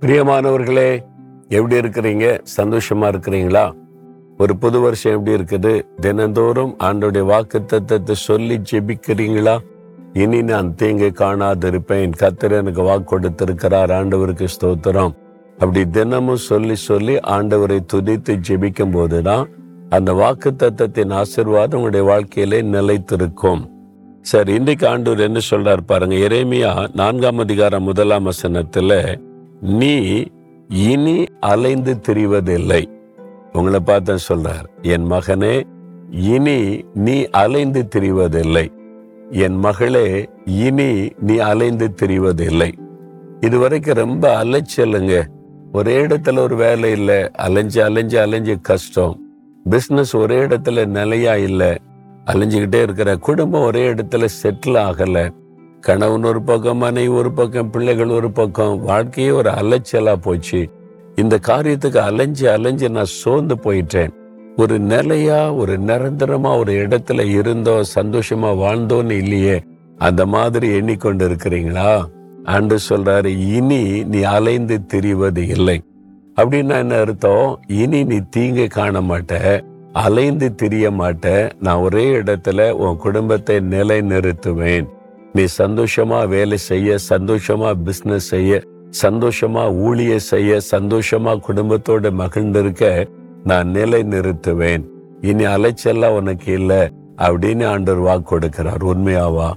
பிரியமானவர்களே எப்படி இருக்கிறீங்க? சந்தோஷமா இருக்கிறீங்களா? ஒரு புது வருஷம் எப்படி இருக்குது? தினந்தோறும் ஆண்டோடைய வாக்கு தத்தத்தை சொல்லி ஜெபிக்கிறீங்களா? இனி நான் தீங்கு காணாதிருப்பேன். கத்தர் எனக்கு வாக்கு கொடுத்திருக்கிறார். ஆண்டவருக்கு ஸ்தோத்திரம். அப்படி தினமும் சொல்லி சொல்லி ஆண்டவரை துதித்து ஜெபிக்கும் போதுதான் அந்த வாக்கு தத்துவத்தின் ஆசிர்வாதம் உங்களுடைய வாழ்க்கையிலே நிலைத்திருக்கும். சரி இன்றைக்கு ஆண்டவர் என்ன சொல்றார் பாருங்க. இறைமையா நான்காம் அதிகாரம் முதலாம் வசனத்துல நீ இனி அலைந்து திரிவதில்லை. உங்களை பார்த்து சொல்றார் என் மகனே இனி நீ அலைந்து திரிவதில்லை. என் மகளே இனி நீ அலைந்து திரிவதில்லை. இதுவரைக்கும் ரொம்ப அலைச்சலுங்க. ஒரே இடத்துல ஒரு வேலை இல்லை அலைஞ்சு அலைஞ்சு அலைஞ்சு கஷ்டம். பிஸ்னஸ் ஒரே இடத்துல நிலையா இல்லை அலைஞ்சுக்கிட்டே இருக்கிற குடும்பம் ஒரே இடத்துல செட்டில் ஆகலை. கணவன் ஒரு பக்கம் மனைவி ஒரு பக்கம் பிள்ளைகள் ஒரு பக்கம் வாழ்க்கையே ஒரு அலைச்சலாக போச்சு. இந்த காரியத்துக்கு அலைஞ்சு அலைஞ்சு நான் சோர்ந்து போயிட்டேன். ஒரு நிலையா ஒரு நிரந்தரமா ஒரு இடத்துல இருந்தோ சந்தோஷமா வாழ்ந்தோன்னு இல்லையே அந்த மாதிரி எண்ணிக்கொண்டு இருக்கிறீங்களா அன்று சொல்றாரு இனி நீ அலைந்து திரிவது இல்லை. அப்படின்னா என்ன அர்த்தம்? இனி நீ தீங்கு காண மாட்ட அலைந்து திரிய மாட்ட நான் ஒரே இடத்துல உன் குடும்பத்தை நிலை நிறுத்துவேன் நீ சந்தோஷமா வேலை செய்ய சந்தோஷமா பிசினஸ் செய்ய சந்தோஷமா ஊழிய செய்ய சந்தோஷமா குடும்பத்தோட மகிழ்ந்திருக்க நான் நிலை நிறுத்துவேன் இனி அலைச்சல்லாம் உனக்கு இல்லை அப்படின்னு ஆண்டவர் வாக்கு கொடுக்கிறார். உண்மையாவா?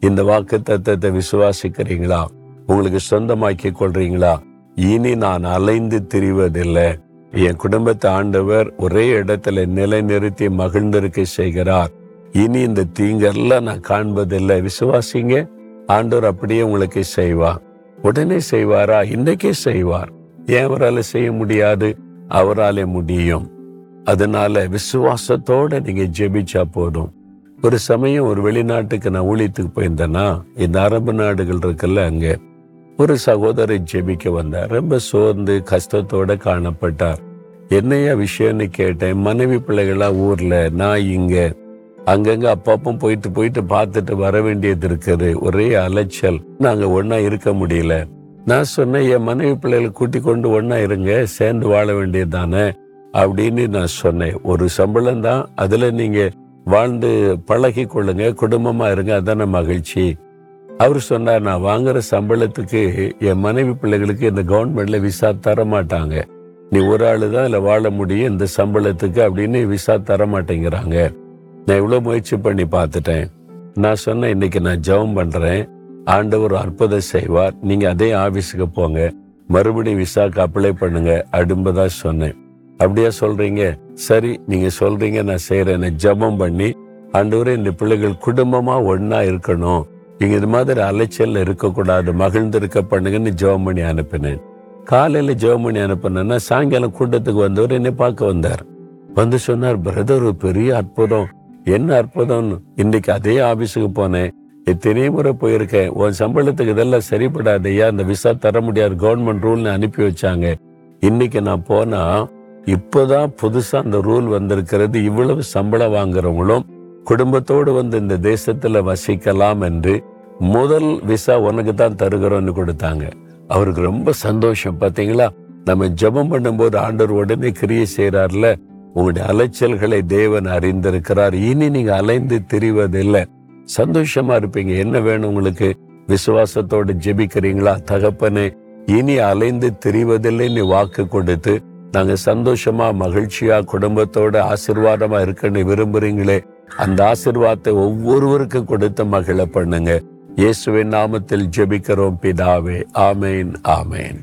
இந்த வாக்கு தத்துவத்தை விசுவாசிக்கிறீங்களா? உங்களுக்கு சொந்தமாக்கி கொள்றீங்களா? இனி நான் அலைந்து திரிவதில்லை. என் குடும்பத்தை ஆண்டவர் ஒரே இடத்துல நிலை நிறுத்தி மகிழ்ந்திருக்க செய்கிறார். இனி இந்த தீங்கெல்லாம் நான் காண்பதில்லை. விசுவாசிங்க ஆண்டவர் அப்படியே உங்களுக்கு செய்வார். உடனே செய்வாரா? இன்னைக்கே செய்வார். ஏன் அவரால் செய்ய முடியாது? அவராலே முடியும். அதனால விசுவாசத்தோட நீங்க ஜெபிச்சா போதும். ஒரு சமயம் ஒரு வெளிநாட்டுக்கு நான் ஊழியத்துக்கு போயிருந்தேன்னா இந்த அரபு நாடுகள் இருக்குல்ல அங்க ஒரு சகோதரி ஜெபிக்க வந்தார். ரொம்ப சோர்ந்து கஷ்டத்தோட காணப்பட்டார். என்னையா விஷயம்னு கேட்டேன். மனைவி பிள்ளைகளா ஊர்ல நான் இங்க. அங்கங்க அப்பப்போ போயிட்டு போயிட்டு பார்த்துட்டு வர வேண்டியது இருக்குது. ஒரே அலைச்சல். நாங்க ஒன்னா இருக்க முடியல. நான் சொன்னேன் என் மனைவி பிள்ளைகளை கூட்டி கொண்டு ஒன்னா இருங்க. சேர்ந்து வாழ வேண்டியது தானே அப்படின்னு நான் சொன்னேன். ஒரு சம்பளம் தான். அதுல நீங்க வாழ்ந்து பழகி கொள்ளுங்க. குடும்பமா இருங்க. அதான மகிழ்ச்சி. அவர் சொன்னார் நான் வாங்குற சம்பளத்துக்கு என் மனைவி பிள்ளைகளுக்கு இந்த கவர்மெண்ட்ல விசா தர மாட்டாங்க. நீ ஒரு ஆளு தான் இதுல வாழ முடியும். இந்த சம்பளத்துக்கு அப்படின்னு விசா தர மாட்டேங்கிறாங்க. நான் இவ்வளோ முயற்சி பண்ணி பார்த்துட்டேன். நான் சொன்னேன் இன்னைக்கு நான் ஜெபம் பண்றேன். ஆண்டவர் அற்புதம் செய்வார். நீங்க அதே ஆஃபீஸுக்கு போங்க. மறுபடியும் விசாக்கு அப்ளை பண்ணுங்க. அடும்பதா சொன்னேன். அப்படியா சொல்றீங்க? சரி நீங்க சொல்றீங்க நான் செய்யறேன் ஜெபம் பண்ணி ஆண்டவரே இந்த பிள்ளைகள் குடும்பமா ஒன்னா இருக்கணும். நீங்க இது மாதிரி அலைச்சல்ல இருக்கக்கூடாது. மகிழ்ந்து இருக்க பண்ணுங்கன்னு ஜெபம் பண்ணி அனுப்பினேன். காலையில ஜெபம் பண்ணி அனுப்பினேன்னா சாயங்காலம் கூட்டத்துக்கு வந்தவர் என்னை பார்க்க வந்தார். வந்து சொன்னார் பிரதர் ஒரு பெரிய அற்புதம். என்ன அற்புதம்? இன்னைக்கு அதே ஆபீஸுக்கு போனேன். எத்தனை முறை போயிருக்கேன். உன் சம்பளத்துக்கு இதெல்லாம் சரிப்படாது ஐயா இந்த விசா தர முடியாது கவர்மெண்ட் ரூல்னு அனுப்பி வச்சாங்க. இன்னைக்கு நான் போனா இப்போதான் புதுசா அந்த ரூல் வந்திருக்கிறது. இவ்வளவு சம்பளம் வாங்குறவங்களும் குடும்பத்தோடு வந்து இந்த தேசத்துல வசிக்கலாம் என்று முதல் விசா உனக்கு தான் தருகிறோம்னு கொடுத்தாங்க. அவருக்கு ரொம்ப சந்தோஷம். பாத்தீங்களா? நம்ம ஜெபம் பண்ணும்போது ஆண்டவர் உடனே கிரியை செய்யறாருல உங்களுடைய அலைச்சல்களை தேவன் அறிந்திருக்கிறார். இனி நீங்க அலைந்து திரிவதில்லை. சந்தோஷமா இருப்பீங்க. என்ன வேணும் உங்களுக்கு? விசுவாசத்தோடு ஜெபிக்கிறீங்களா? தகப்பனே இனி அலைந்து திரிவதில்லைன்னு வாக்கு கொடுத்து நாங்க சந்தோஷமா மகிழ்ச்சியா குடும்பத்தோட ஆசிர்வாதமா இருக்கன்னு விரும்புறீங்களே அந்த ஆசிர்வாதத்தை ஒவ்வொருவருக்கும் கொடுத்து மகிழ பண்ணுங்க. இயேசுவின் நாமத்தில் ஜெபிக்கிறோம். பிதாவே ஆமேன் ஆமேன்.